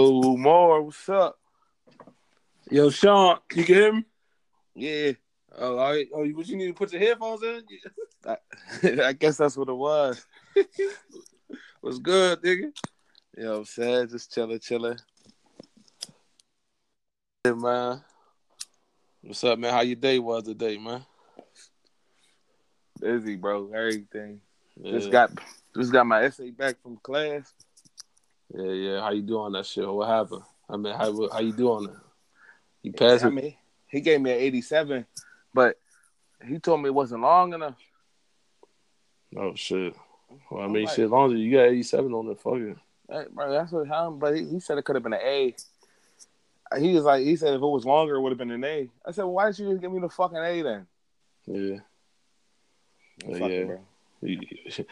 Oh, more. What's up? Yo, Sean, you can hear me? Yeah, Oh, all right. Oh, what you need to put your headphones in? I, I guess that's what it was. What's good, nigga? You know what I'm saying? Just chilling, chilling. Hey, man. What's up, man? How your day was today, man? Busy, bro. Everything. Yeah. Just got just got my essay back from class. Yeah, yeah. How you doing that shit? What happened? I mean, how how you doing it? You passed I mean, he gave me an 87, but he told me it wasn't long enough. Oh shit. Well, I mean, like- shit. As long as you got eighty-seven on it, fuck it. Bro, that's what happened. But he, he said it could have been an A. He was like, he said if it was longer, it would have been an A. I said, well, why didn't you just give me the fucking A then? Yeah. Fuck yeah. it. You,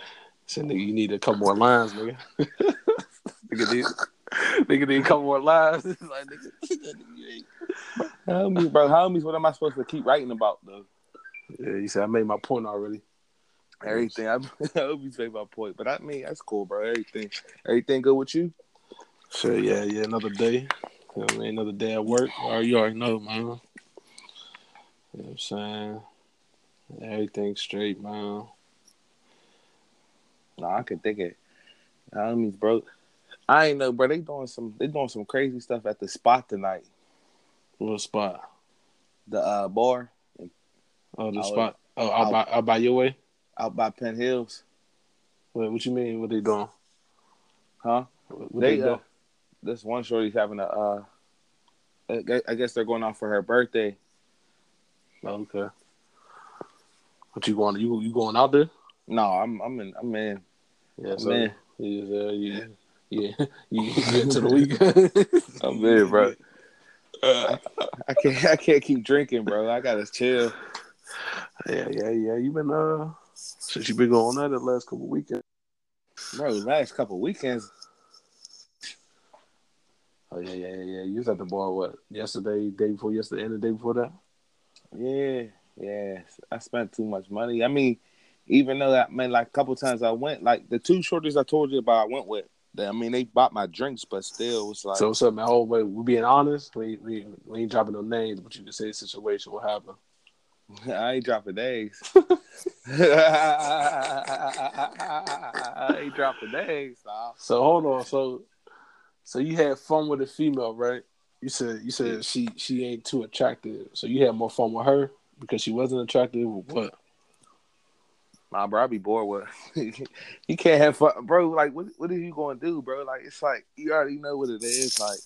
said, nigga, you need a couple more lines, nigga. nigga, need, nigga need a couple more lines. It's like, nigga, How me, bro? How me? What am I supposed to keep writing about though? yeah, you said I made my point already. Everything. I, I hope you say my point, but I mean that's cool, bro. Everything, everything good with you? Sure, yeah, yeah. Another day. You know what I mean? Another day at work. Or you already know, man. You know what I'm saying? Everything straight, man. No, I could think it. Homies, bro. I ain't know, bro. They doing some. They doing some crazy stuff at the spot tonight. What spot? The uh, bar Oh, the I spot. Oh, I out by, out by your way? out by Penn Hills, Wait, what you mean? What they doing? huh? What, they they, uh, doing? this one shorty's having a. uh I guess they're going out for her birthday. Oh, okay. What you going? You you going out there? No, I'm I'm in I'm in. Yeah, I'm in. Yeah, uh, yeah, yeah. You you get to the weekend. I'm in, bro. I can't I can't keep drinking, bro. I gotta chill. Yeah, yeah, yeah. You been uh since you been going on that the last couple weekends. Bro, last couple weekends, Oh yeah, yeah, yeah, yeah. You was at the bar what yesterday, day before yesterday, and the day before that. yeah, yeah. I spent too much money. I mean, even though I mean, like a couple times I went, like the two shorties I told you about, I went with. I mean, they bought my drinks, but still, it's like So what's up, man? Oh wait, we being honest. We we we ain't dropping no names, but you can say the situation. What happened? I ain't dropping names. I ain't dropping eggs. Nah. So hold on. So so you had fun with a female, right? You said you said she she ain't too attractive. So you had more fun with her because she wasn't attractive. What? Nah, bro, I be bored with. you can't have fun, bro. Like, what what are you gonna do, bro? Like, it's like you already know what it is, like,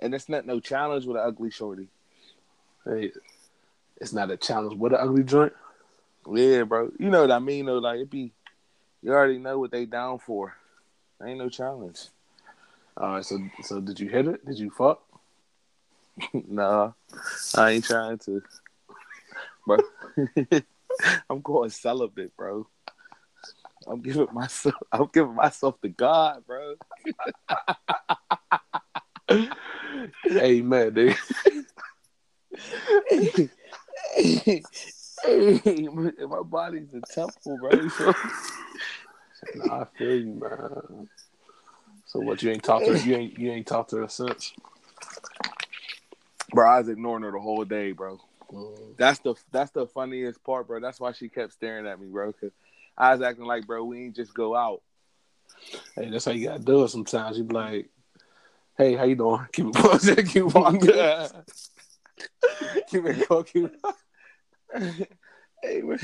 and it's not no challenge with an ugly shorty. Hey, it's not a challenge with an ugly joint. Yeah, bro. You know what I mean, though. Like, it be, you already know what they down for. Ain't no challenge. All right. So so did you hit it? Did you fuck? nah, I ain't trying to, bro. I'm going celibate, bro. I'm giving myself. I'm giving myself to God, bro. man, dude. hey, my body's a temple, bro. So, Nah, I feel you, man. So what? You ain't talked to her, you ain't you ain't talked to her since. bro, I was ignoring her the whole day, bro. That's the that's the funniest part, bro. That's why she kept staring at me, bro. Cause I was acting like, bro, we ain't just go out. Hey, that's how you gotta do it. Sometimes you be like, "Hey, how you doing? Keep it positive. Keep walking. keep it going. Keep it. hey, man.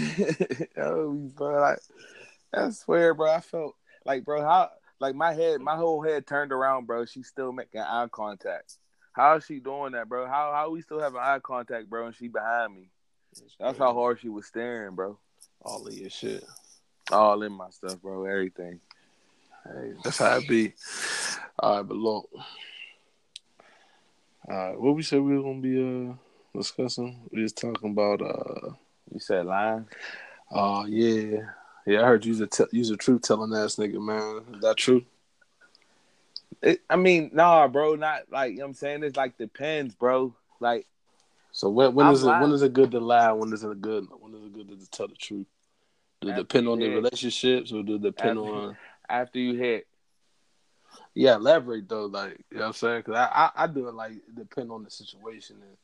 oh, bro, like, I swear, bro, I felt like, bro, how, like, my head, my whole head turned around, bro. She's still making eye contact. How is she doing that, bro? How, how we still having eye contact, bro, and she behind me? That's how hard she was staring, bro. all of your shit. All in my stuff, bro. Everything. Hey, that's how it be. All right, but look. All right, what we said we were gonna be uh discussing? We was talking about uh You said lying. uh yeah yeah I heard you's a te- you's a truth telling ass nigga man. Is that true? It, I mean, nah, bro. Not like you know what I'm saying. It's like depends, bro. Like So when when is it when lying. is it good to lie? When is it good? When is it good to tell the truth? Do it After depend on the relationships or do it depend After- on? after you hit, Yeah, elaborate though, like you know what I'm saying? Because I, I, I do it like depend on the situation and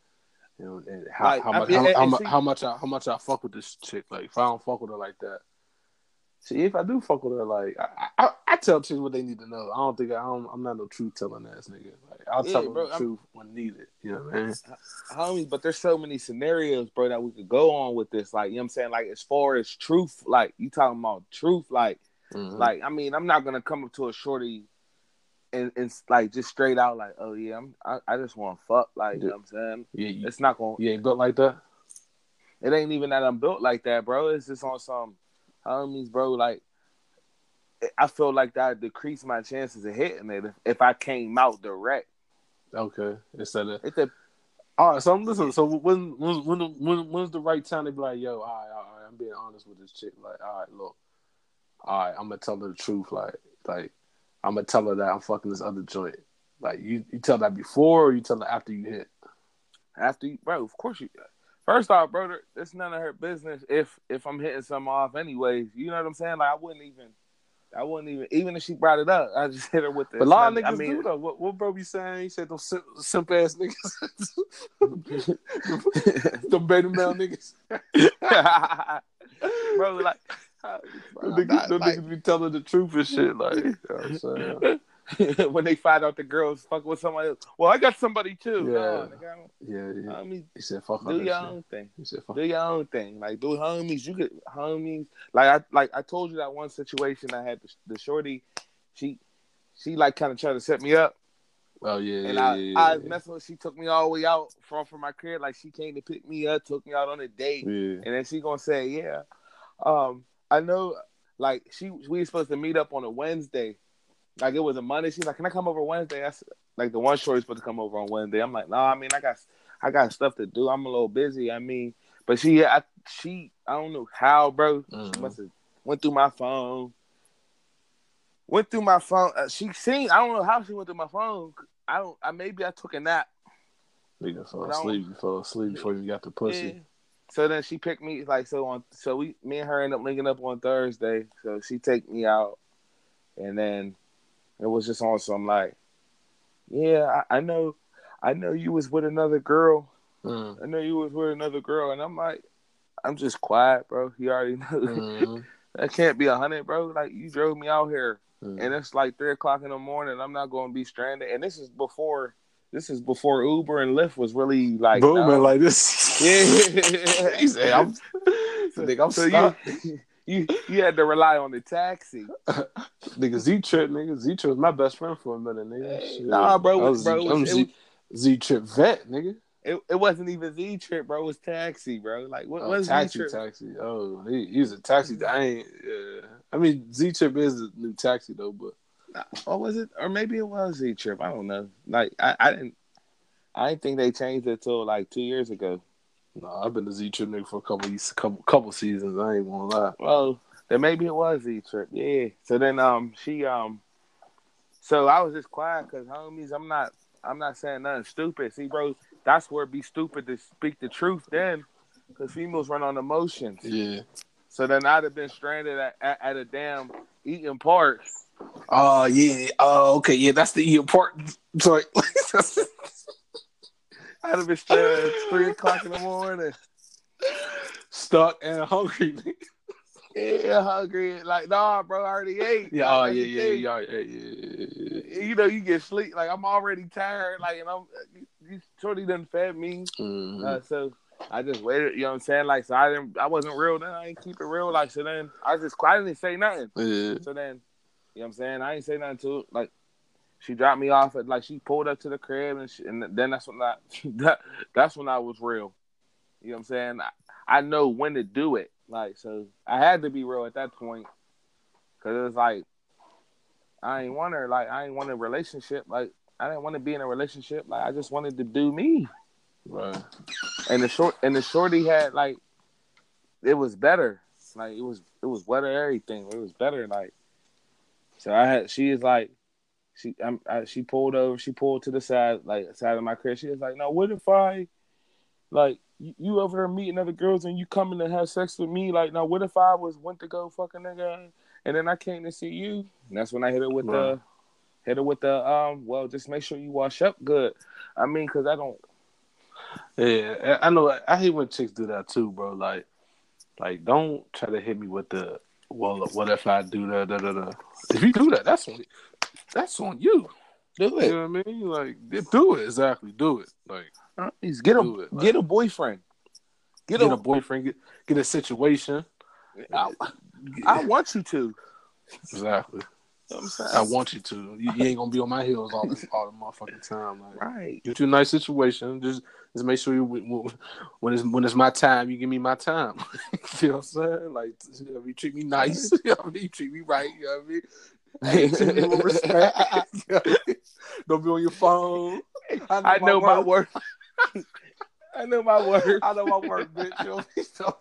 you know and how, Like, how I much mean, how, how, see- how much I how much I fuck with this chick. Like if I don't fuck with her like that, see if I do fuck with her, like I I, I tell chicks what they need to know. I don't think I don't, I'm not no truth telling ass nigga. Like I'll Yeah, tell them bro, the I'm- truth when needed. You know what I mean? homies, but there's so many scenarios, bro, that we could go on with this. Like, you know what I'm saying? Like, as far as truth, like, you talking about truth, like, Mhm. like, I mean, I'm not gonna come up to a shorty and, and like just straight out like, oh yeah, I'm I, I just want to fuck, like, you know what I'm saying? yeah, you, It's not gonna you ain't built like that. it ain't even that I'm built like that, bro. It's just on some homies, bro. Like, I feel like that decrease my chances of hitting it if, I came out direct. Okay, instead of It the all right. So I'm listening. So when when when when when's the right time to be like, yo, all right, all right, I'm being honest with this chick. Like, all right, look, all right, I'm gonna tell her the truth. Like, like I'm gonna tell her that I'm fucking this other joint. Like, you you tell that before or you tell her after you hit. after you, bro. Of course you. First off, brother, it's none of her business if if I'm hitting something off anyways. You know what I'm saying? Like I wouldn't even, I wouldn't even, even if she brought it up, I just hit her with the. But a lot of I niggas mean, do though. What what bro be saying? He said those simp, simp ass niggas, the beta male niggas. bro, like, niggas, like- niggas be telling the truth and shit. Like, you know what I'm saying? when they find out the girls fuck with somebody else. Well, I got somebody too. Yeah. I Yeah, yeah. I mean, He said, "Fuck do your shit." own thing. He said, "Fuck." do your own thing. Like do homies. You could homies. Like I like I told you that one situation I had the, the shorty. She she like kind of tried to set me up, Oh yeah, and yeah, I yeah, I was messing with. She took me all the way out from from my crib. Like she came to pick me up, took me out on a date, and then she gonna say, yeah, um, I know. Like she we were supposed to meet up on a Wednesday. Like it was a Monday. She's like, "Can I come over Wednesday?" That's like the one shorty's supposed to come over on Wednesday. I'm like, "No, I mean, I got I got stuff to do. I'm a little busy. I mean, but she I she I don't know how, bro. She Mhm. must have went through my phone. Went through my phone. Uh, she seen. I don't know how she went through my phone. I don't. I maybe I took a nap. Nigga fell But I don't- asleep. You fell asleep before you got the pussy. Yeah. So then she picked me like so on. So we, me and her end up linking up on Thursday. So she take me out, and then it was just on some like, yeah, I, I know, I know you was with another girl. Mm. I know you was with another girl, and I'm like, I'm just quiet, bro. You already know Mhm. that can't be a hundred, bro. Like you drove me out here, Mhm. and it's like three o'clock in the morning. I'm not going to be stranded, and this is before. This is before Uber and Lyft was really like booming no. like this. Yeah. he said, "I'm, nigga, I'm so stuck." you, you you had to rely on the taxi. nigga Z Trip, nigga Z Trip was my best friend for a minute, nigga. Hey, nah, bro, was, bro, it I'm was- Z, Z Trip vet, nigga. It, it wasn't even Z trip, bro. It was taxi, bro. Like what Oh, was taxi, Z trip? taxi. Oh, he, he was a taxi. I ain't. Yeah. I mean, Z Trip is a new taxi though, but Or was it? Or maybe it was Z trip. I don't know. Like I, I didn't. I didn't think they changed it till like two years ago. No, I've been a Z Trip nigga for a couple years, couple couple seasons. I ain't gonna lie. Well, then maybe it was Z trip. Yeah. So then um she um. So I was just quiet because homies, I'm not I'm not saying nothing stupid. See, bro, that's where be stupid to speak the truth then, because females run on emotions. Yeah. So then I'd have been stranded at, at, at a damn Eaton Park. Oh yeah. Oh okay. Yeah, that's the important joint. I'd have been at three o'clock in the morning. Stuck and hungry. Yeah, hungry. Like, nah, bro, I already ate. Yeah. Oh yeah. Yeah. Yeah. Yeah. Yeah. You know, you get sleep. Like, I'm already tired. Like, and I'm, you, shorty done fed me. Mhm. Uh, so I just waited. You know what I'm saying? Like, so I didn't, I wasn't real then. I didn't keep it real. Like, so then I just, I didn't say nothing. yeah. So then, you know what I'm saying? I ain't say nothing to it. Like, she dropped me off at like she pulled up to the crib, and, she, and then that's when I that that's when I was real. You know what I'm saying? I, I know when to do it. Like, so I had to be real at that point, cause it was like I ain't want her. Like, I ain't want a relationship. Like, I didn't want to be in a relationship. Like, I just wanted to do me. Right. And the short and the shorty had like it was better. Like it was it was better everything. It was better. Like so I had she is like she I'm, I, she pulled over. She pulled to the side like side of my crib. She was like, "No, what if I like you, you over there meeting other girls and you coming to have sex with me? Like, now what if I was went to go fucking nigga and then I came to see you?" And that's when I hit her with Right. the hit her with the um. Well, just make sure you wash up good. I mean, cause I don't. Yeah, I know. I hate when chicks do that too, bro. Like, like don't try to hit me with the well. What if I do that? Da, da, da. If you do that, that's that's on you. Do it. You know what I mean? Like, do it exactly. Do it. Like, uh, get a like, get a boyfriend. Get, get a, a, boyfriend. Get get a situation. I, I want you to. Exactly. You know i want you to. You, you, ain't gonna be on my heels all the all the motherfucking time. Like, right. Get you a nice situation. Just just make sure you when it's when it's my time, you give me my time. you know what I'm saying? Like you, know, you treat me nice. You know I mean? You treat me right. You know what I mean? Hey, with respect. Don't be on your phone. I know, I know my, work. I know my work. I know my work, bitch. You know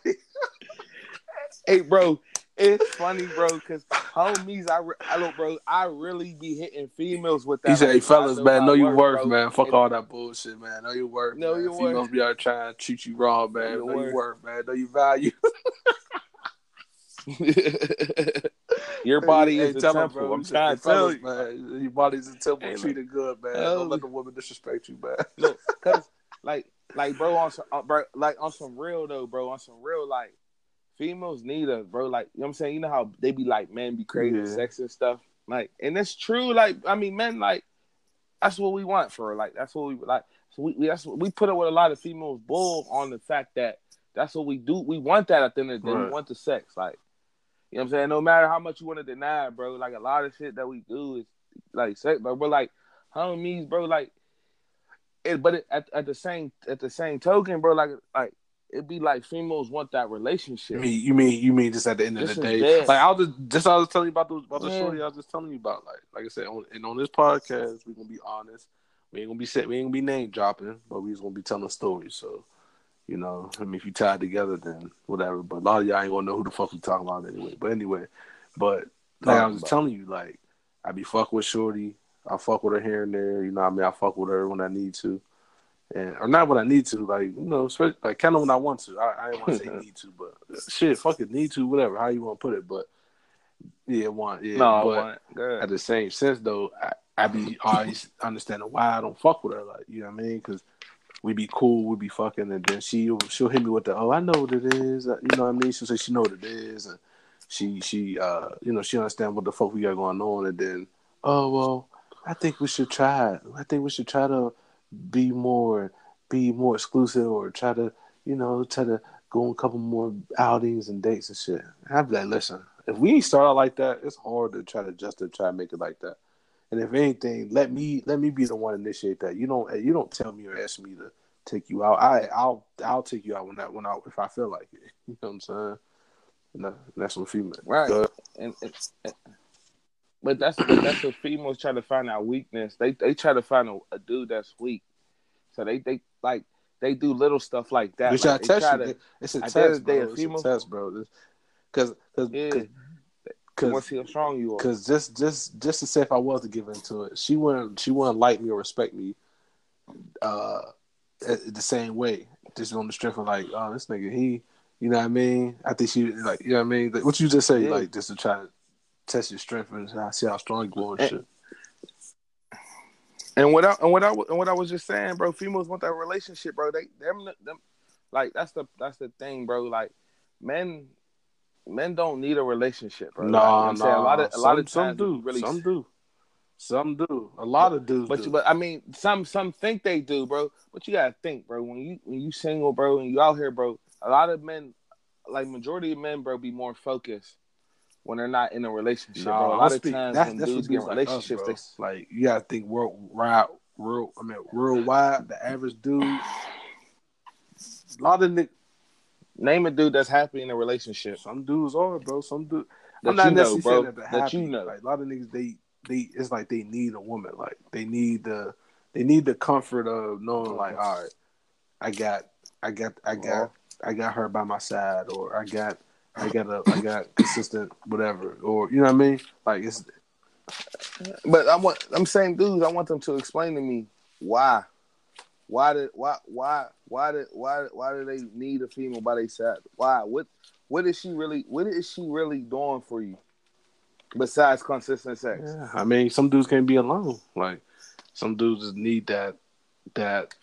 hey, bro, it's funny, bro, because homies, I, re- I look, bro, I really be hitting females with that. He said, "Hey, fellas, man, know your worth, bro. man. Fuck and, all that bullshit, man. Know your worth. Know man. your females worth. be out trying to treat you wrong, man. Know, know your worth, man. Know your value." Your body is hey, a temple. Bro, I'm trying to tell you, man. Your body's a temple. Hey, Treat it good, man. Don't let the woman disrespect you, man. Look, cause like, like, bro, on some, uh, bro, like on some real though, bro, on some real, like, females need us, bro. Like, you know what I'm saying? You know how they be like, men be crazy yeah. sex and stuff. Like, and it's true. Like, I mean, men like that's what we want for. Like, that's what we like. So we, we that's what we put up with a lot of females bull on the fact that that's what we do. We want that at the end of the day. Right. We want the sex. Like, you know what I'm saying? No matter how much you want to deny, bro. Like a lot of shit that we do is like sex, but we're like homies, bro. Like, it, but it, at at the same at the same token, bro. Like like it'd be like females want that relationship. You mean you mean you mean just at the end of the day? Dead. Like I was just just I was telling you about the about the yeah. shorty I was just telling you about. Like like I said, on, and on this podcast we're gonna be honest. We ain't gonna be set. We ain't gonna be name dropping, but we just gonna be telling stories. So, you know, I mean, if you tie together, then whatever. But a lot of y'all ain't gonna know who the fuck we talking about anyway. But anyway, but like I was telling you, like I be fuck with shorty. I fuck with her here and there. You know, I mean, I fuck with her when I need to and or not when I need to, like you know, like kind of when I want to. I, I don't want to say need to, but shit, fuck it, need to, whatever, how you want to put it. But yeah, want yeah. No, but want at the same sense though, I, I be always understanding why I don't fuck with her, like you know what I mean? Because we be cool, we be fucking, and then she she'll hit me with the oh I know what it is, uh, you know what I mean? She'll say she know what it is, and she she uh you know she understand what the fuck we got going on, and then oh well, I think we should try. I think we should try to be more be more exclusive or try to you know try to go on a couple more outings and dates and shit. I'd be like, listen, if we start out like that, it's hard to try to just to try to make it like that. And if anything, let me let me be the one to initiate that. You don't you don't tell me or ask me to take you out. I I'll I'll take you out when that when I if I feel like it. You know what I'm saying? And, that, and that's what female. Right. And, but that's but that's what females try to find our weakness. They they try to find a, a, dude that's weak. So they they like they do little stuff like that. Which like, I test you. To, it's a test, bro. It's female, a test, bro. Because because yeah. Cause, see how strong you are. Because just just just to say if I was to give into it, she wouldn't she wouldn't like me or respect me uh the same way. Just on the strength of like, oh this nigga he you know what I mean? I think she like you know what I mean? Like, what you just say, yeah. like just to try to test your strength and see how strong you are and, and shit. And what I and what I and what I was just saying, bro, females want that relationship, bro. They them them like that's the that's the thing, bro. Like men men don't need a relationship, bro. No, like, no. a lot of a some, lot of some do. Really some do. Some do. A lot of dudes. But do. but I mean, some some think they do, bro. But you gotta think, bro. When you when you single, bro, and you out here, bro. A lot of men, like majority of men, bro, be more focused when they're not in a relationship. Bro. A lot of times that's, when that's dudes get in relationships, like, us, they... like you gotta think worldwide, real. I mean, worldwide, the average dude. A lot of niggas. Name a dude that's happy in a relationship. Some dudes are, bro. Some dudes. I'm not necessarily know, saying that, that you know. Like a lot of niggas, they they it's like they need a woman. Like they need the they need the comfort of knowing, like, all right, I got, I got, I got, I got her by my side, or I got I got a I got consistent whatever, or you know what I mean? Like it's. But I want I'm saying, dudes, I want them to explain to me why, why did why why why did why why do they need a female by their side? Why? What what is she really? What is she really doing for you? Besides consistent sex. Yeah, I mean, some dudes can't be alone. Like some dudes just need that. That.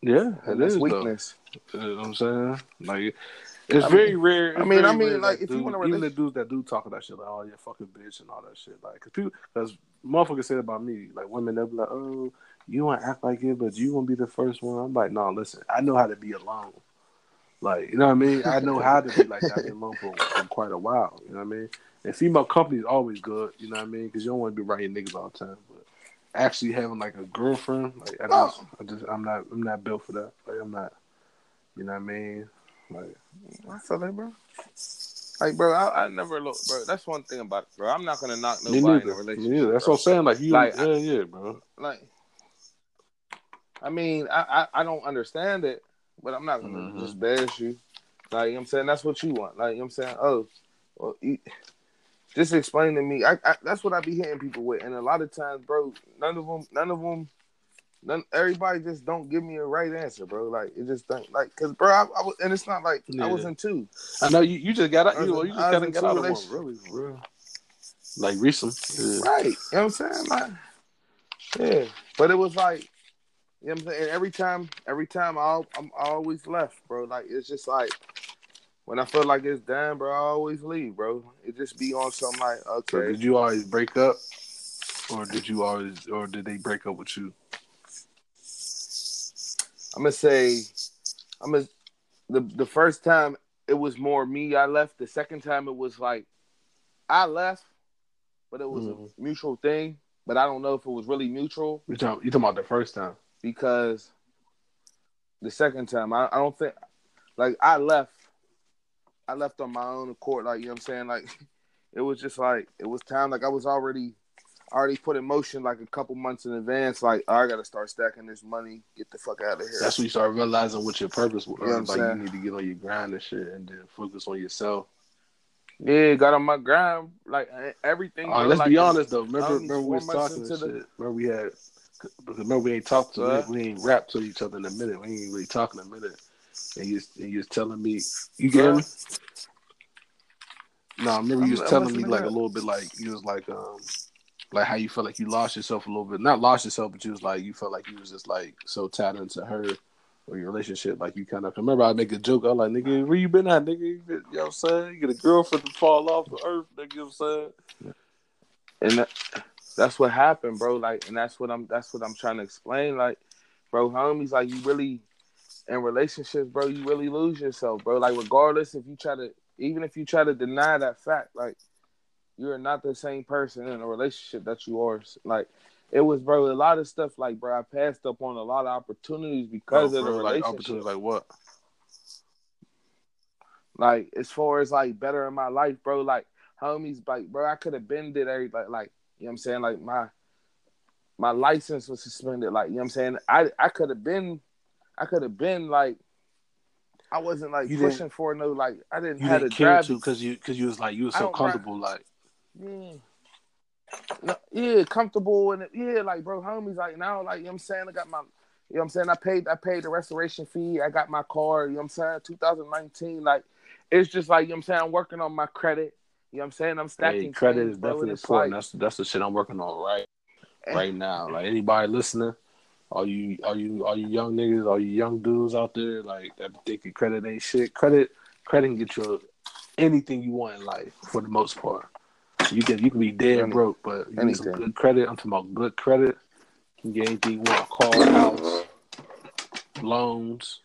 Yeah, it That's weakness. Though. You know what I'm saying? Like. It's I very rare. I mean, I mean, like, if you want to even the dudes that do talk that shit, like, oh, yeah, fucking bitch and all that shit, like, cause people, cause motherfuckers say about me, like, women, they'll be like, oh, you want to act like it, but you gonna be the first one. I'm like, no, listen, I know how to be alone. Like, you know what I mean? I know how to be like that. I've been alone for, for quite a while. You know what I mean? And female company is always good. You know what I mean? Because you don't want to be writing niggas all the time. But actually having like a girlfriend, like, I just, I just, I'm not, I'm not built for that. Like, I'm not. You know what I mean? Like, I feel it, bro. Like, bro, I, I never look, bro. That's one thing about it, bro. I'm not gonna knock nobody in a relationship. neither. That's bro. what I'm saying. Like, you, Like, yeah, yeah, bro. like I mean, I, I, I don't understand it, but I'm not gonna Mhm. just bash you. Like you know what I'm saying, that's what you want. Like you know what I'm saying, oh, well, you, just explain to me. I, I that's what I be hitting people with, and a lot of times, bro, none of them, none of them, none. Everybody just don't give me a right answer, bro. Like it just don't like, cause bro, I, I was, and it's not like Yeah. I was in two. I know you, you just got out. You, in- you just I was kind of in got two out of one, really, real. Like recent. Yeah. Right. You know what I'm saying? Like, yeah. But it was like, you know what I'm saying? And every time, every time I, I'm always left, bro. Like, it's just like, when I feel like it's done, bro, I always leave, bro. It just be on something like, So okay. did you always break up, or did you always, or did they break up with you? I'm going to say, I'm to, the, the first time it was more me, I left. The second time it was like, I left, but it was Mhm. a mutual thing. But I don't know if it was really mutual. You talking, you talking about the first time? Because the second time I, I don't think like I left I left on my own accord like you know what I'm saying like it was just like it was time like I was already already put in motion like a couple months in advance like oh, I gotta start stacking this money get the fuck out of here That's when you start realizing what your purpose was. You know like saying? you need to get on your grind and shit, and then focus on yourself. yeah got on my grind like everything uh, All right, let's like, be honest though. Remember, remember we was talking into the- shit. Remember we had. Because remember we ain't talked to What? we, we ain't rapped to each other in a minute. We ain't really talking a minute. And you and you was telling me you get me? No, I remember you was I'm- I'm telling me like a little bit like you was like um like how you felt like you lost yourself a little bit. Not lost yourself, but you was like you felt like you was just like so tied into her or your relationship. Like you kind of remember I make a joke. I was like nigga, where you been at, nigga? You, been, you know what I'm saying? You get a girlfriend to fall off the earth, nigga. You know what I'm saying? and that, that's what happened, bro. Like, and that's what I'm that's what I'm trying to explain. Like, bro, homies, like you really in relationships, bro, you really lose yourself, bro. Like, regardless if you try to, even if you try to deny that fact, like you're not the same person in a relationship that you are. Like, it was, bro, a lot of stuff. Like, bro, I passed up on a lot of opportunities because Oh, of the bro, like relationship. opportunity, like what? Like as far as like better in my life, bro. Like homies, like bro, I could have been did every like like you know what I'm saying. Like my my license was suspended. Like you know what I'm saying. I I could have been, I could have been like. I wasn't like You pushing for no like I didn't You have didn't care drive to because you because you was like you was so comfortable. Like Yeah. Yeah, comfortable and yeah, like bro, homies like now, like you know what I'm saying, I got my you know what I'm saying, I paid I paid the restoration fee, I got my car, you know what I'm saying, 2019, like it's just like you know what I'm saying, I'm working on my credit, you know what I'm saying, I'm stacking hey, credit things, is definitely important. like- that's that's the shit I'm working on right right now. Like anybody listening, all you all you all you young niggas, all you young dudes out there, like that thinking credit ain't shit. Credit credit can get you anything you want in life for the most part. You can you can be dead Any- broke, but you need some good credit. I'm talking about good credit. You can get anything you want, car, house, loans,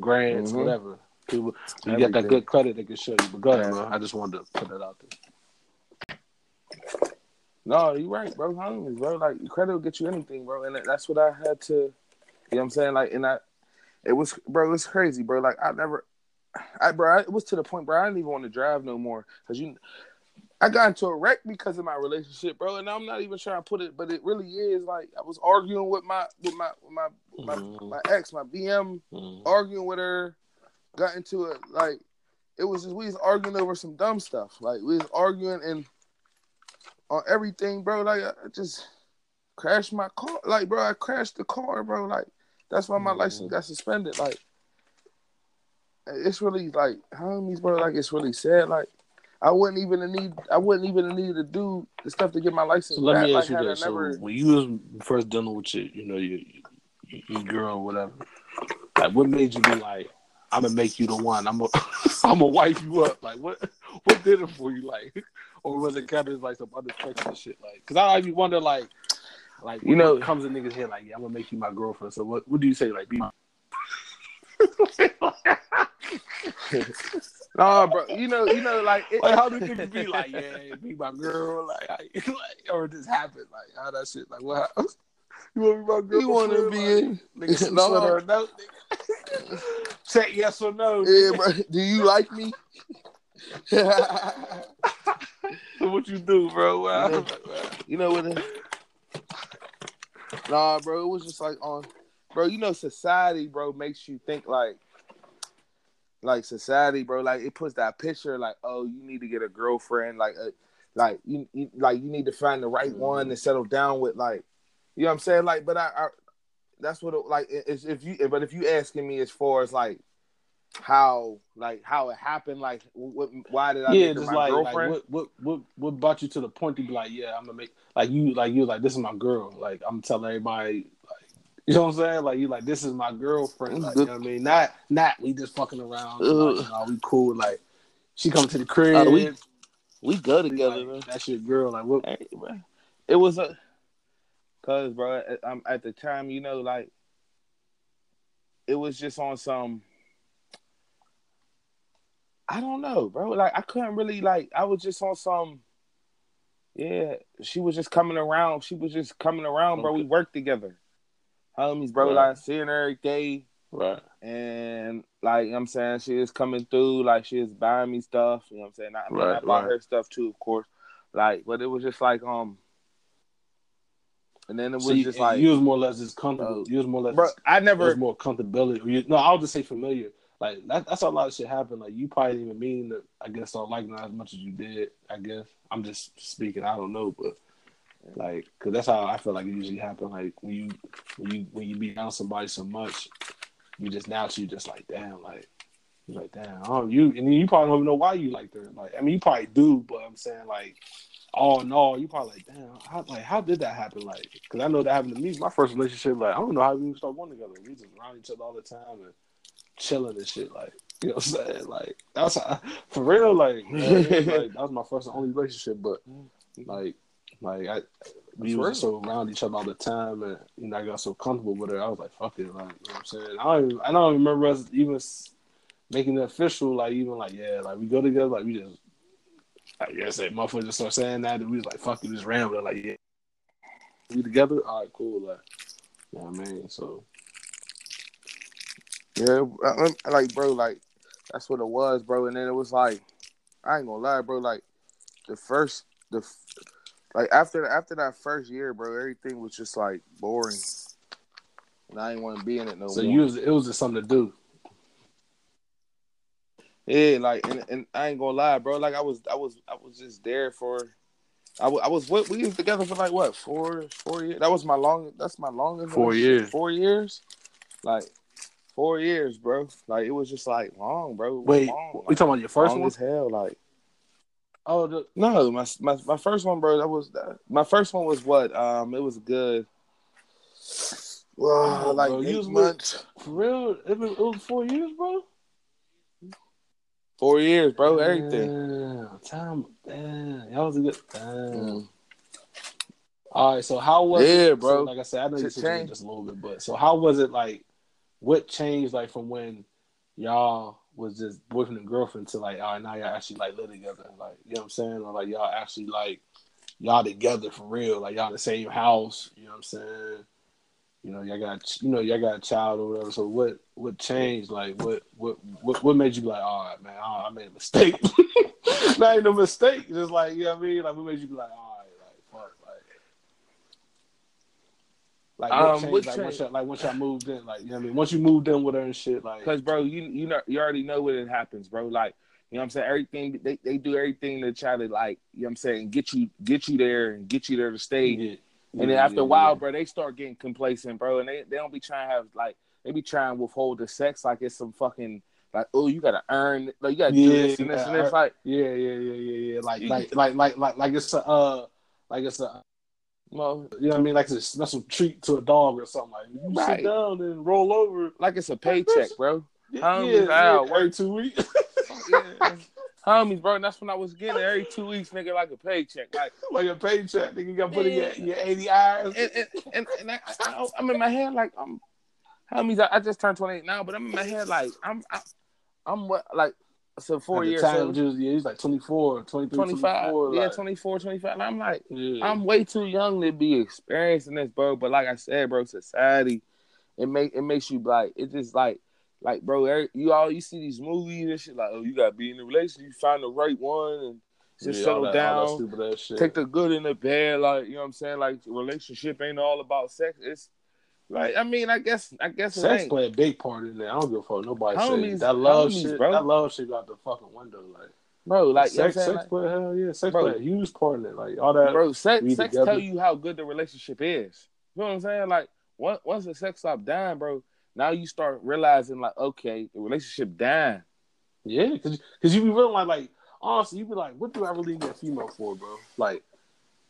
grants, Mhm. whatever. People, you got that good credit, they can show you. But go ahead, man. I just wanted to put that out there. No, you're right, bro. Homies, bro. Like credit will get you anything, bro. And that's what I had to. You know what I'm saying? Like, and I, it was, bro. It was crazy, bro. Like I never, I, bro. It was to the point, bro. I didn't even want to drive no more because you. I got into a wreck because of my relationship, bro. And I'm not even trying to put it, but it really is like I was arguing with my with my with my with my, Mhm. my ex, my BM, Mhm. arguing with her, got into it like it was just we was arguing over some dumb stuff. Like we was arguing and on everything, bro. Like I just crashed my car. Like, bro, I crashed the car, bro. Like that's why my license mm-hmm. got suspended. Like it's really like homies, bro. Like it's really sad. Like I wouldn't even need. I wouldn't even need to do the stuff to get my license. So let back. me Like, ask you had I this: never- So when you was first dealing with your, you know, your, your, your girl or whatever, like what made you be like, I'm gonna make you the one. I'm gonna, I'm gonna wipe you up. Like what, what did it for you? Like, or was it kind of like some other unexpected shit? Like, cause I always wonder, like, like You know- comes in niggas head, like, yeah, I'm gonna make you my girlfriend. So what, what do you say? Like, be my. Nah, bro. You know, you know, like, it, Like, how do niggas be like, yeah, be my girl? Like, like or this happened? Like, how that shit? Like, what? happened? You want to be my girl? You want to be in? Nigga, No. no. Her a note, nigga. Check yes or no. Yeah, bro. Do you like me? So what you do, bro? Well, You know- you know what? It, nah, bro. It was just like on, bro. You know, society, bro, makes you think like, like society, bro. Like it puts that picture, like, oh, you need to get a girlfriend, like, uh, like you, you, like you need to find the right one to settle down with, like, you know what I'm saying? Like, but I, I that's what, it, like, it's, if you, but if you asking me as far as like how, like, how it happened, like, what, why did I yeah, make just my like, like what, what, what, what brought you to the point to be like, yeah, I'm gonna make like you, like you, like this is my girl. Like I'm telling everybody, like you know what I'm saying? Like you, like this is my girlfriend. Like you know what I mean? Not, not we just fucking around. Like, you know, we cool. Like she come to the crib. Uh, we- we go together, like, bro. That's your girl. Like what? Hey. It was a, cause bro, at, um, at the time, you know, like, it was just on some. I don't know, bro. Like, I couldn't really like. I was just on some. Yeah, she was just coming around. She was just coming around, bro. We worked together, homies, bro. Right. Like seeing her every day, Right. and like you know what I'm saying, she is coming through, like she is buying me stuff. You know what I'm saying? I, I mean, I Right, bought her stuff too, of course. Like, but it was just like um, and then it was So you, just like, you was more or less just comfortable. Bro. you was more or less. bro, I never, more comfortability. Or you, no, I'll just say familiar. Like that, that's how a lot of shit happened. Like you probably didn't even mean to. I guess start like her as much as you did. I guess I'm just speaking. I don't know, but like, cause that's how I feel like it usually happen. Like when you when you when you be down somebody so much, you just now you just like damn, like you're like damn. Oh, you and then you probably don't even know why you like her. Like I mean, you probably do, but I'm saying like. All no, you probably like, damn, how, like, how did that happen? Like, because I know that happened to me. My first relationship, like, I don't know how we even start going together. We just around each other all the time and chilling and shit. Like, you know what I'm saying? Like, that's how, for real. Like, man, like, that was my first and only relationship. But like, like I, we were so around each other all the time, and you know, I got so comfortable with her. I was like, fuck it, like, you know what I'm saying? I don't, even, I don't remember us even making it official. Like, even like, yeah, like we go together. Like, we just. I guess that motherfucker just started saying that, and we was like, "Fuck it," just ran with it. Like, yeah, we together. All right, cool. Like, you know what I mean? So, Yeah, like bro, like that's what it was, bro. And then it was like, I ain't gonna lie, bro. Like the first, the like after after that first year, bro, everything was just like boring, and I didn't want to be in it no so more. you was it was just something to do. Yeah, like and, and I ain't gonna lie, bro. Like I was, I was, I was just there for. I, I was what we was together for like what four four years. That was my long. That's my longest. Four relationship. years. Four years. Like four years, bro. Like it was just like long, bro. Wait, long, we like, talking about your first long one? as hell. Like Oh, the, no, my my my first one, bro. That was my first one was what? Um, it was good. Well, Oh, like bro, you eight was months, for real? It was, it was four years, bro. Four years, bro. Everything. Damn, time. Damn, that was a good. Damn. Mm. All right, so how was Yeah, it? bro. So, like I said, I know you Shit said changed. just a little bit, but so how was it like? What changed like from when y'all was just boyfriend and girlfriend to like, all right, now y'all actually like live together, like you know what I'm saying, or like y'all actually like y'all together for real, like y'all in the same house, you know what I'm saying? You know, y'all got you know y'all got a child or whatever. So what what changed? Like what what what, what made you be like, all right, man, I, I made a mistake. Not even a mistake. Just like you know what I mean. Like what made you be like, all right, like fuck, like. Like what Um, changed? what like, once changed? y'all, like once y'all moved in, like you know what I mean. Once you moved in with her and shit, like Cause bro, you you know you already know what it happens, bro. Like you know what I'm saying. Everything they, they do everything to try to like you know what I'm saying get you get you there and get you there to stay. yeah. And then Yeah, after a while, yeah. bro, they start getting complacent, bro, and they, they don't be trying to have like they be trying to withhold the sex like it's some fucking like, oh, you gotta earn, like you gotta do Yeah, this and this and this. Like, Yeah, yeah, yeah, yeah, yeah. Like, like, like, like, like, like it's a, uh, like it's a, well, you know what I mean? Like it's a special treat to a dog or something. Like you Right. sit down and roll over. like it's a paycheck, bro. Yeah, yeah, ah, yeah, every two weeks. Yeah. Homies, bro. And That's when I was getting every two weeks, nigga, like a paycheck. Like, like a paycheck. Nigga, you got put in your, your 80 hours. And, and, and, and I, I, I, I'm in my head like I'm. Homies, I, I just turned 28 now, but I'm in my head like I'm. I'm, I'm what like so four years, time, so yeah, he's like 24, 23, 25, 24, yeah, like, 24, 25. And I'm like, yeah. I'm way too young to be experiencing this, bro. But like I said, bro, society, it make it makes you like it just like like bro, you all you see these movies and shit like, oh, you gotta be in a relationship, you find the right one and just Yeah, settle that- down, ass take the good and the bad, like you know what I'm saying. Like relationship ain't all about sex. It's like I mean, I guess I guess Sex play a big part in it. I don't give a fuck. Nobody says Homies- that love homies, shit. bro. That love shit got the fucking window. Like bro. Like you know sex, sex Like, play. Hell yeah, sex Bro. play a huge part in it. Like all that. bro, sex sex together. tell you how good the relationship is. You know what I'm saying? Like once once the sex stop dying, bro, now you start realizing like, okay, the relationship dying. Yeah, because because you be really like like honestly, you be like, what do I really need a female for, bro? Like.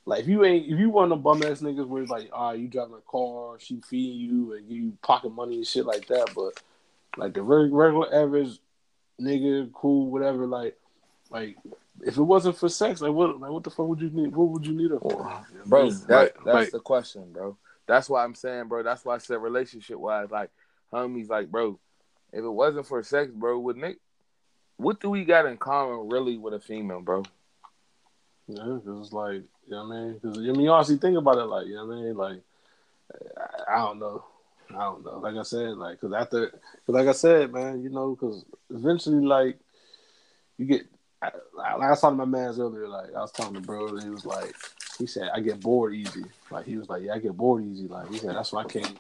Like if you ain't if you one of them bum ass niggas where it's like, ah, you driving a car, she feeding you and give you pocket money and shit like that, but like the reg- regular average nigga, cool, whatever, like like if it wasn't for sex, like what like what the fuck would you need what would you need her for? Bro, that, right, that's right. the question, bro. That's why I'm saying, bro. That's why I said relationship wise, like homies, like, bro, if it wasn't for sex, bro, would Nick what do we got in common really with a female, bro? Yeah, because it's like, you know what I mean? Because, I mean, you honestly think about it, like, you know what I mean? Like, I, I don't know. I don't know. Like I said, like, because after, cause like I said, man, you know, because eventually, like, you get, I, like I was talking to my man's earlier, like, I was talking to bro, and he was like, he said, I get bored easy. Like, he was like, yeah, I get bored easy. Like, he said, that's why I can't,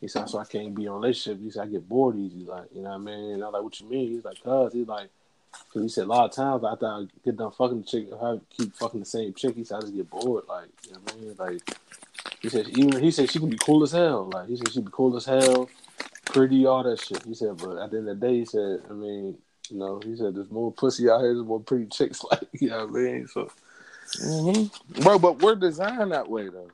he said, why I can't be in a relationship. He said, I get bored easy. Like, you know what I mean? And I'm like, what you mean? He's like, cuz, he's like, Cause he said a lot of times after I get done fucking the chick, if I keep fucking the same chick, he said I just get bored. Like, you know what I mean? Like, he said even he said she can be cool as hell. Like, he said she'd be cool as hell, pretty, all that shit. He said, but at the end of the day, he said, I mean, you know, he said there's more pussy out here, there's more pretty chicks. Like, you know what I mean? So, Mm-hmm. Bro, but we're designed that way though.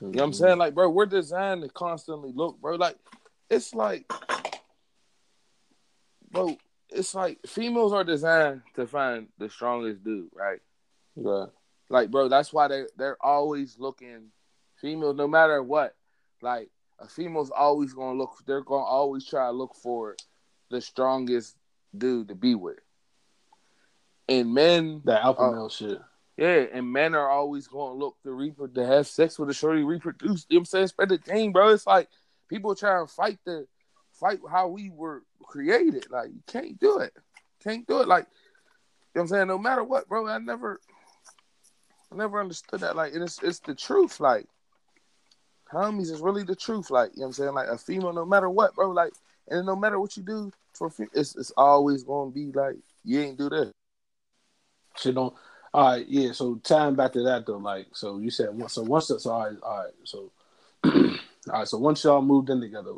You know what I'm saying? Like, bro, we're designed to constantly look, bro. Like, it's like, bro, it's like females are designed to find the strongest dude, right? Right. Like, bro, that's why they they're always looking. Females, no matter what, like a female's always gonna look. They're gonna always try to look for the strongest dude to be with. And men, That alpha male shit. Yeah, and men are always going to look to reproduce, to have sex with a shorty, reproduce. You know what I'm saying? Spread the game, bro. It's like people trying to fight the fight how we were created. Like you can't do it. Can't do it. Like you know what I'm saying? No matter what, bro. I never I never understood that. Like it's it's the truth. Like homies is really the truth. Like, you know what I'm saying? Like a female, no matter what, bro, like and no matter what you do for it's it's always gonna be like you ain't do this. Shit don't. All right, yeah. So tying back to that though, like, so you said once. So once that's all right, all right. So, all right. So once y'all moved in together,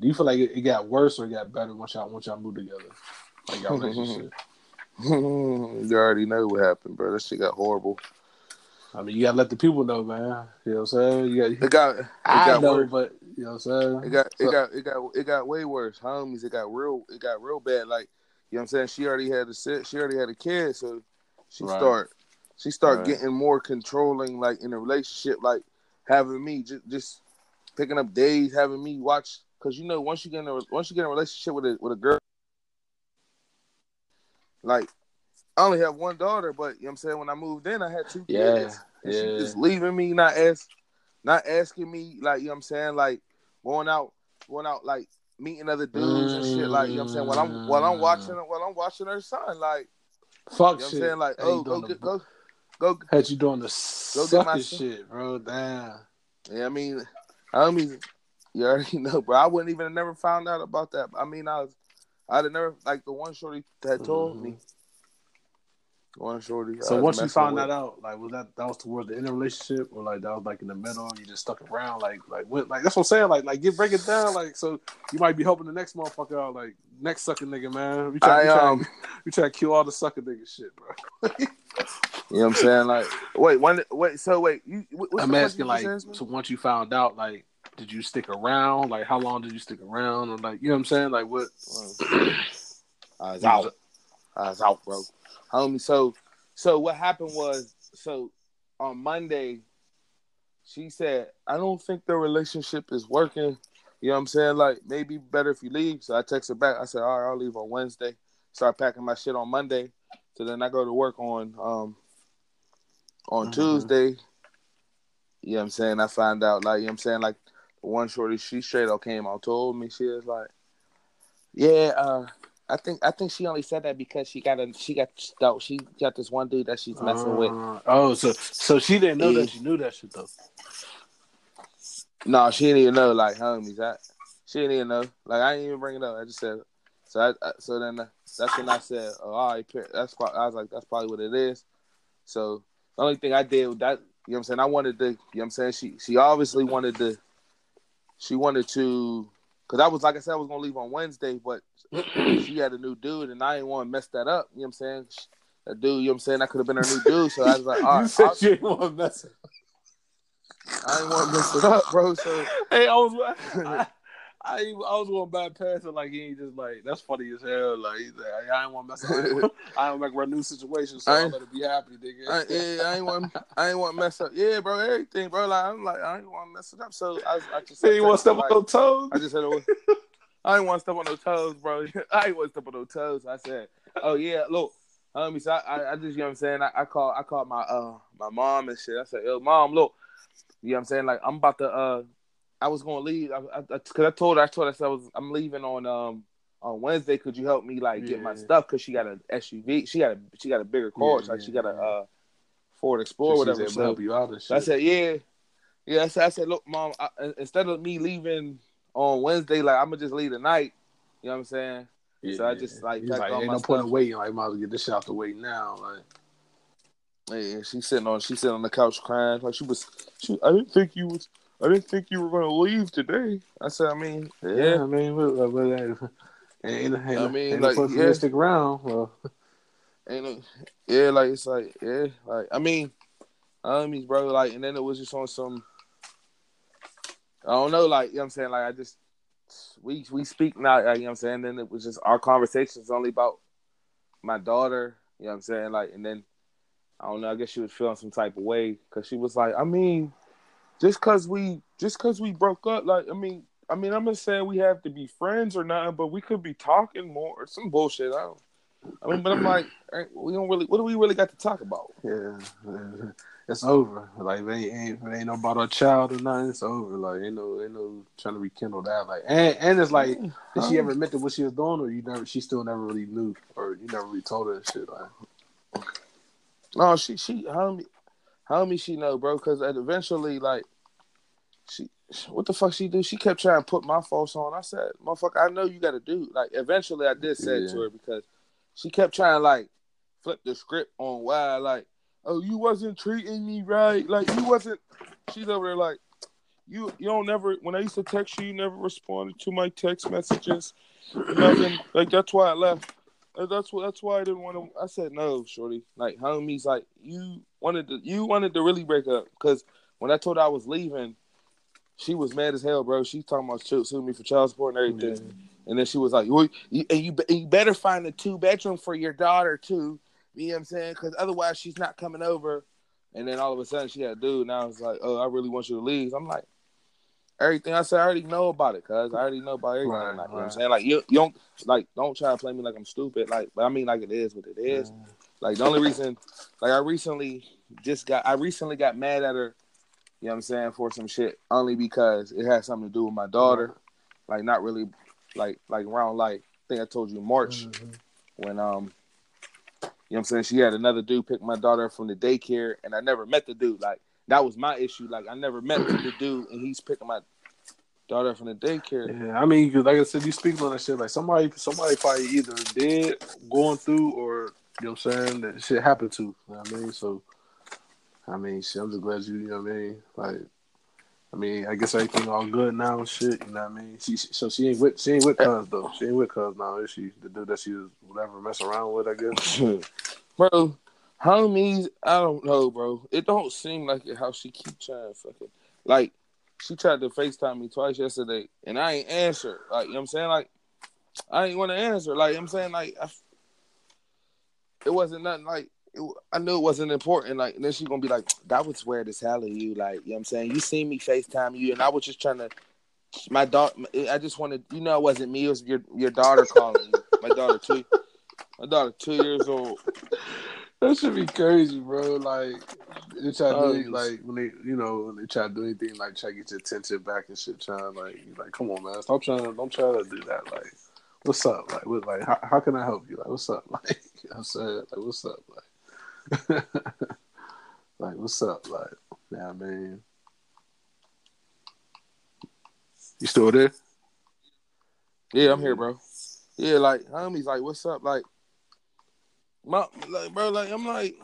do you feel like it, it got worse or it got better once y'all once y'all moved together? Like y'all relationship. you already know what happened, bro. That shit got horrible. I mean, you gotta let the people know, man. You know what I'm saying? You got. It got it I got know, worse. but you know what I'm saying? It got it So- got it got it got way worse, homies. It got real it got real bad. Like you know what I'm saying? She already had a sit she already had a kid, so she Right. start she start Right. getting more controlling like in a relationship, like having me just just picking up days, having me watch because you know once you get in a once you get in a relationship with a with a girl like I only have one daughter, but you know what I'm saying when I moved in I had two Yeah, kids. And she yeah. just leaving me, not ask not asking me, like, you know what I'm saying, like going out, going out like meeting other dudes and shit, like, you know what I'm saying? While I'm while I'm watching mm. while I'm watching her son, like, Fuck you know what I'm shit. saying? Like, oh, go the- go go Had you doing the sucky shit, bro? Damn. Yeah, I mean I mean you already know, bro. I wouldn't even have never found out about that. I mean, I was I'd have never like the one shorty that told me. Mm-hmm. One shorty. So I once you found with. that out, like was that that was towards the end of the relationship, or like that was like in the middle, you just stuck around, like like what, like that's what I'm saying, like like get break it down, like so you might be helping the next motherfucker out, like next sucker nigga, man. We try, I, we try, um, we try to kill all the sucker nigga shit, bro. You know what I'm saying? Like, wait, one, wait. So wait, you. what- I'm asking like, you just asked me? so once you found out, like, did you stick around? Like, how long did you stick around? Or like, you know what I'm saying? Like, what? I was out. I was out, bro. Homie, so so what happened was so on Monday, she said, I don't think the relationship is working. You know what I'm saying? Like maybe better if you leave. So I texted back. I said, All right, I'll leave on Wednesday. Start packing my shit on Monday. So then I go to work on um on Mhm. Tuesday. You know what I'm saying? I find out like you know what I'm saying, like one shorty, she straight up came out, told me she was like, Yeah, uh, I think I think she only said that because she got a she got though she got this one dude that she's messing with. Uh, oh, so so she didn't know Yeah. that she knew that shit though. No, she didn't even know like homies. I, she didn't even know. Like I didn't even bring it up. I just said. So I, I so then uh, that's when I said, oh, all right, that's why I was like, that's probably what it is. So the only thing I did with that, you know what I'm saying, I wanted to, you know what I'm saying, she she obviously wanted to, she wanted to, because I was like I said, I was gonna leave on Wednesday, but she had a new dude, and I didn't want to mess that up. You know what I'm saying? That dude, you know what I'm saying, that could have been her new dude. So I was like, all you said I'll- she didn't want to mess it. I didn't want to mess it up, bro. So Hey, I was, I, I, I was going bypass it like he ain't just like that's funny as hell. Like he's like, I ain't want to mess up. I ain't- I don't make a new situation, so I ain't- let it be happy, nigga. I, yeah, I ain't want, I ain't want to mess up. Yeah, bro, everything, bro. Like I'm like, I ain't want to mess it up. So I, I just, you want to step like, on those toes? I just said, I ain't want to step on no toes, bro. I ain't want to step on no toes. I said, oh yeah, look, homie. So I, I, I just, you know what I'm saying. I, I called, I called my, uh, my mom and shit. I said, yo, mom, look, you know what I'm saying. Like I'm about to, uh, I was gonna leave. I, I, I- cause I told her, I told her, I said I was, I'm leaving on, um. On Wednesday, could you help me like get my stuff? Cause she got a SUV. She got a she got a bigger car. Yeah, like she got a uh, Ford Explorer, She's whatever. So help you out and shit. I said, yeah, yeah. I said, I said, look, mom, instead of me leaving on Wednesday, like I'm gonna just leave tonight. You know what I'm saying? Yeah, so I just, like, like, all ain't my no point stuff. in waiting. Like, might as well get this shit out the way now. Like, Yeah, she's sitting on, she's sitting on the couch crying. Like she was, she, I didn't think you was, I didn't think you were gonna leave today. I said, I mean, yeah, yeah, I mean, but, but, ain't, ain't, I mean, ain't like, no yeah. stick around. Well, ain't no, yeah, like it's like, yeah, like I mean, I mean, bro, like, and then it was just on some, I don't know, like you know what I'm saying, like I just we we speak now, like, you know what I'm saying. Then it was just our conversations only about my daughter, you know what I'm saying, like, and then I don't know, I guess she was feeling some type of way because she was like, I mean, just cause we just cause we broke up, like, I mean. I mean, I'm not saying we have to be friends or not, but we could be talking more or some bullshit. I don't. I mean, but I'm like, eh, we don't really. What do we really got to talk about? yeah, it's over. Like, they ain't, it ain't no about our child or nothing. It's over. Like, ain't no, ain't no trying to rekindle that. Like, and, and it's like, did she ever admit to what she was doing, or you never? She still never really knew, or you never really told her shit. Like, No, she she homie, homie, she know, bro. Because eventually, like, she what the fuck she do? She kept trying to put my faults on. I said, motherfucker, I know you got to do. Like, eventually, I did say it to her because she kept trying to like flip the script on why, like, oh, you wasn't treating me right. Like, you wasn't. She's over there like. You, you don't never when I used to text you, you never responded to my text messages. Nothing like that's why I left. Uh, That's what. That's why I didn't want to. I said no, shorty. Like homies, like you wanted to. You wanted to really break up because when I told her I was leaving, she was mad as hell, bro. She talking about su- suing me for child support and everything. And then she was like, "You, you and you, you better find a two bedroom for your daughter too." You know what I'm saying? Because otherwise, she's not coming over. And then all of a sudden, she had a dude. And I was like, "Oh, I really want you to leave." I'm like, everything I said, I already know about it, cuz I already know about everything. Right, like, you know what I'm saying? Like, you, you don't like, don't try to play me like I'm stupid. Like, but I mean, like it is what it is. Like the only reason, like I recently just got, I recently got mad at her. You know what I'm saying for some shit only because it had something to do with my daughter. Like not really, like like around like I think I told you March Mhm. when um, you know what I'm saying she had another dude pick my daughter from the daycare and I never met the dude. Like that was my issue. Like I never met the dude and he's picking my daughter from the daycare. Yeah, I mean, cause like I said, you speaking on that shit. Like somebody, somebody probably either dead, going through, or you know what I'm saying that shit happened to. You know what I mean? So, I mean, shit, I'm just glad you. You know what I mean? Like, I mean, I guess everything all good now and shit. You know what I mean? She, so she ain't with she ain't with Cuz though. She ain't with Cuz now, is she? The dude that she was whatever messing around with, I guess. bro, homies, I don't know, bro. It don't seem like it how she keep trying fucking like she tried to FaceTime me twice yesterday and I ain't answer. Like you know what I'm saying? Like I ain't want to answer. Like you know I'm saying like I, it wasn't nothing like it, I knew it wasn't important. Like then she gonna be like, that was weird as hell of you. Like you know what I'm saying? You seen me FaceTime you and I was just trying to my daughter I just wanted you know it wasn't me, it was your your daughter calling. My daughter two my daughter two years old. That should be crazy, bro. Like they try to do oh, like when they, you know, when they try to do anything like try to get your attention back and shit. Trying like, like, come on, man, stop trying. Don't try to do that. Like, what's up? Like, what, like, how, how can I help you? Like, what's up? Like, I'm saying, like, what's up? Like, like, what's up? Like, yeah, man. You still there? Yeah, I'm here, bro. Yeah, like homies, like, what's up? Like, my like bro, like I'm like,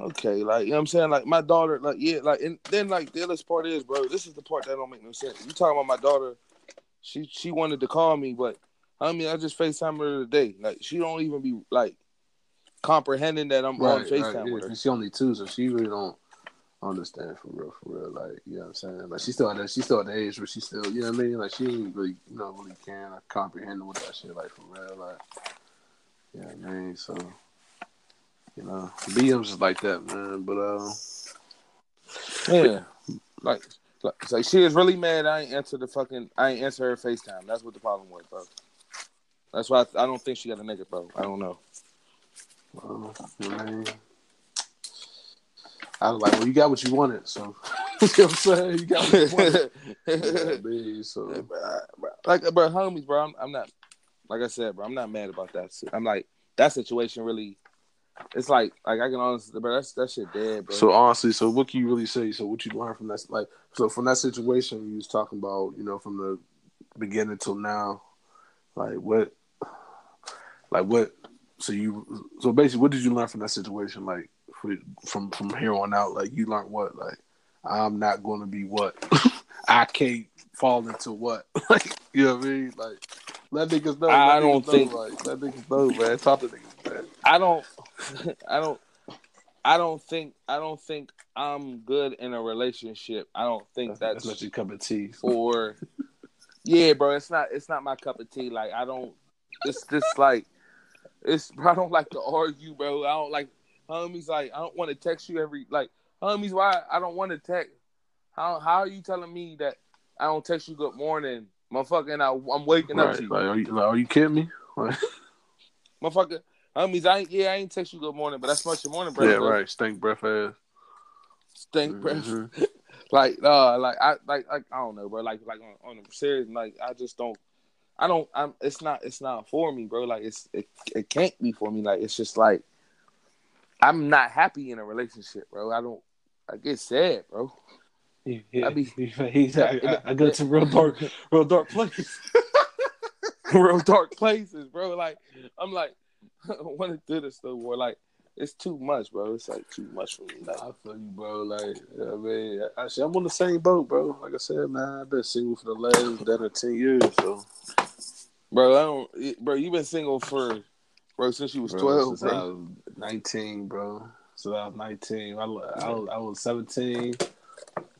okay, like you know what I'm saying? Like my daughter, like, yeah, like and then like the other part is, bro, this is the part that don't make no sense. You talking about my daughter, she she wanted to call me, but I mean I just FaceTime her today. Like she don't even be like comprehending that I'm right, on FaceTime right. with her. She only two, so she really don't understand for real, for real. Like, you know what I'm saying? Like she's still at that she's still at the age where she still, you know what I mean? Like she ain't really you know, really can comprehend what that shit like for real. Like yeah, you know I mean, so you know, BM's just like that, man. But uh, yeah, like, like, like she is really mad. I ain't answer the fucking. I ain't answer her FaceTime. That's what the problem was, bro. That's why I, I don't think she got a nigga, bro. I don't know. Well, man. I was like, well, you got what you wanted, so you know what I'm saying? You got what you wanted. yeah, baby, so like, bro, homies, bro. I'm, I'm not, like I said, bro. I'm not mad about that. I'm like that situation really it's like like I can honestly, but that's that shit dead, bro. So honestly, so what can you really say? So what you learn from that? Like, so from that situation you was talking about, you know, from the beginning till now, like what, like what? So you, so basically, what did you learn from that situation? Like from from here on out, like you learned what? Like I'm not going to be what I can't fall into what? like you know what I mean? Like let niggas know. I don't think know, like let niggas know, man. Talk to niggas. I don't. I don't. I don't think. I don't think I'm good in a relationship. I don't think that's, that's not your cup of tea. Or, yeah, bro, it's not. It's not my cup of tea. Like I don't. It's just like, it's. Bro, I don't like to argue, bro. I don't like homies. Like I don't want to text you every like homies. Why I don't want to text. How how are you telling me that I don't text you good morning, motherfucker? I, I'm waking right. up to you. Like, are you like, are you kidding me? motherfucker, Homies, I ain't, yeah, I ain't text you good morning, but that's much your morning breath. Yeah, right. Stink breath ass. Stink mm-hmm. breath. like, uh, like I, like, like I don't know, bro. Like, like on, on the serious, like I just don't. I don't. I'm. It's not. It's not for me, bro. Like it's. It. It can't be for me. Like it's just like. I'm not happy in a relationship, bro. I don't. I get sad, bro. Yeah, I be. He's. I, I, I go to real dark, real dark places. real dark places, bro. Like I'm like want to do this though, boy. Like it's too much, bro. It's like too much for me. Like, I feel you, bro. Like I mean, actually, I'm on the same boat, bro. Like I said, man, I've been single for the last ten years, so. Bro, I don't, bro. You've been single for, bro, since you was bro, twelve, bro. I was Nineteen, bro. So I was nineteen. I, I, was, I was seventeen.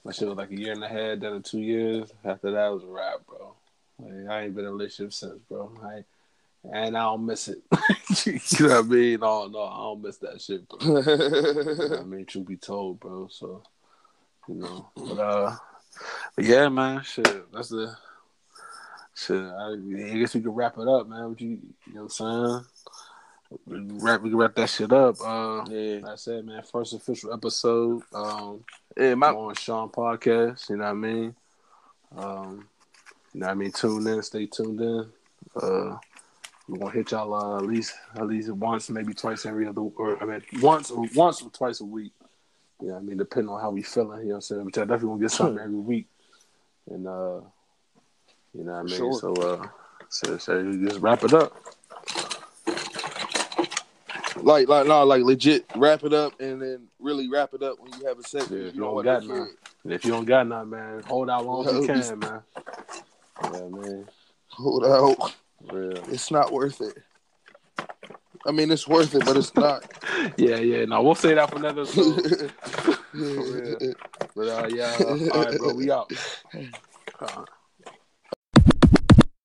My shit was like a year and a half, then two years. After that, was a wrap, bro. Like, I ain't been in a relationship since, bro. I and I don't miss it. you know what I mean? No, no, I don't miss that shit, bro. you know I mean, truth be told, bro. So, you know, but uh, but yeah, man, shit, that's the shit. I, I guess we can wrap it up, man. What you, you know what I'm saying? We wrap, we can wrap that shit up. Uh, yeah, that's it, man. First official episode. Um, yeah, my on Sean podcast. You know what I mean? Um, you know what I mean? Tune in, stay tuned in. Uh, we're gonna hit y'all uh, at least at least once, maybe twice every other, or I mean once or once or twice a week. Yeah, I mean depending on how we feeling, you know what I'm saying. But I definitely gonna get something every week, and uh, You know what I mean? Sure. So, uh, so, so you just wrap it up. Like, like, no, like legit. Wrap it up and then really wrap it up when you have a second. Yeah, if you you don't got none. And if you don't got none, man, hold out long as you can, man. Yeah, man. hold out. Real. It's not worth it. I mean, it's worth it, but it's not. Yeah, yeah. No, we'll say that for another. real. but uh, yeah. All right, bro. We out. Uh,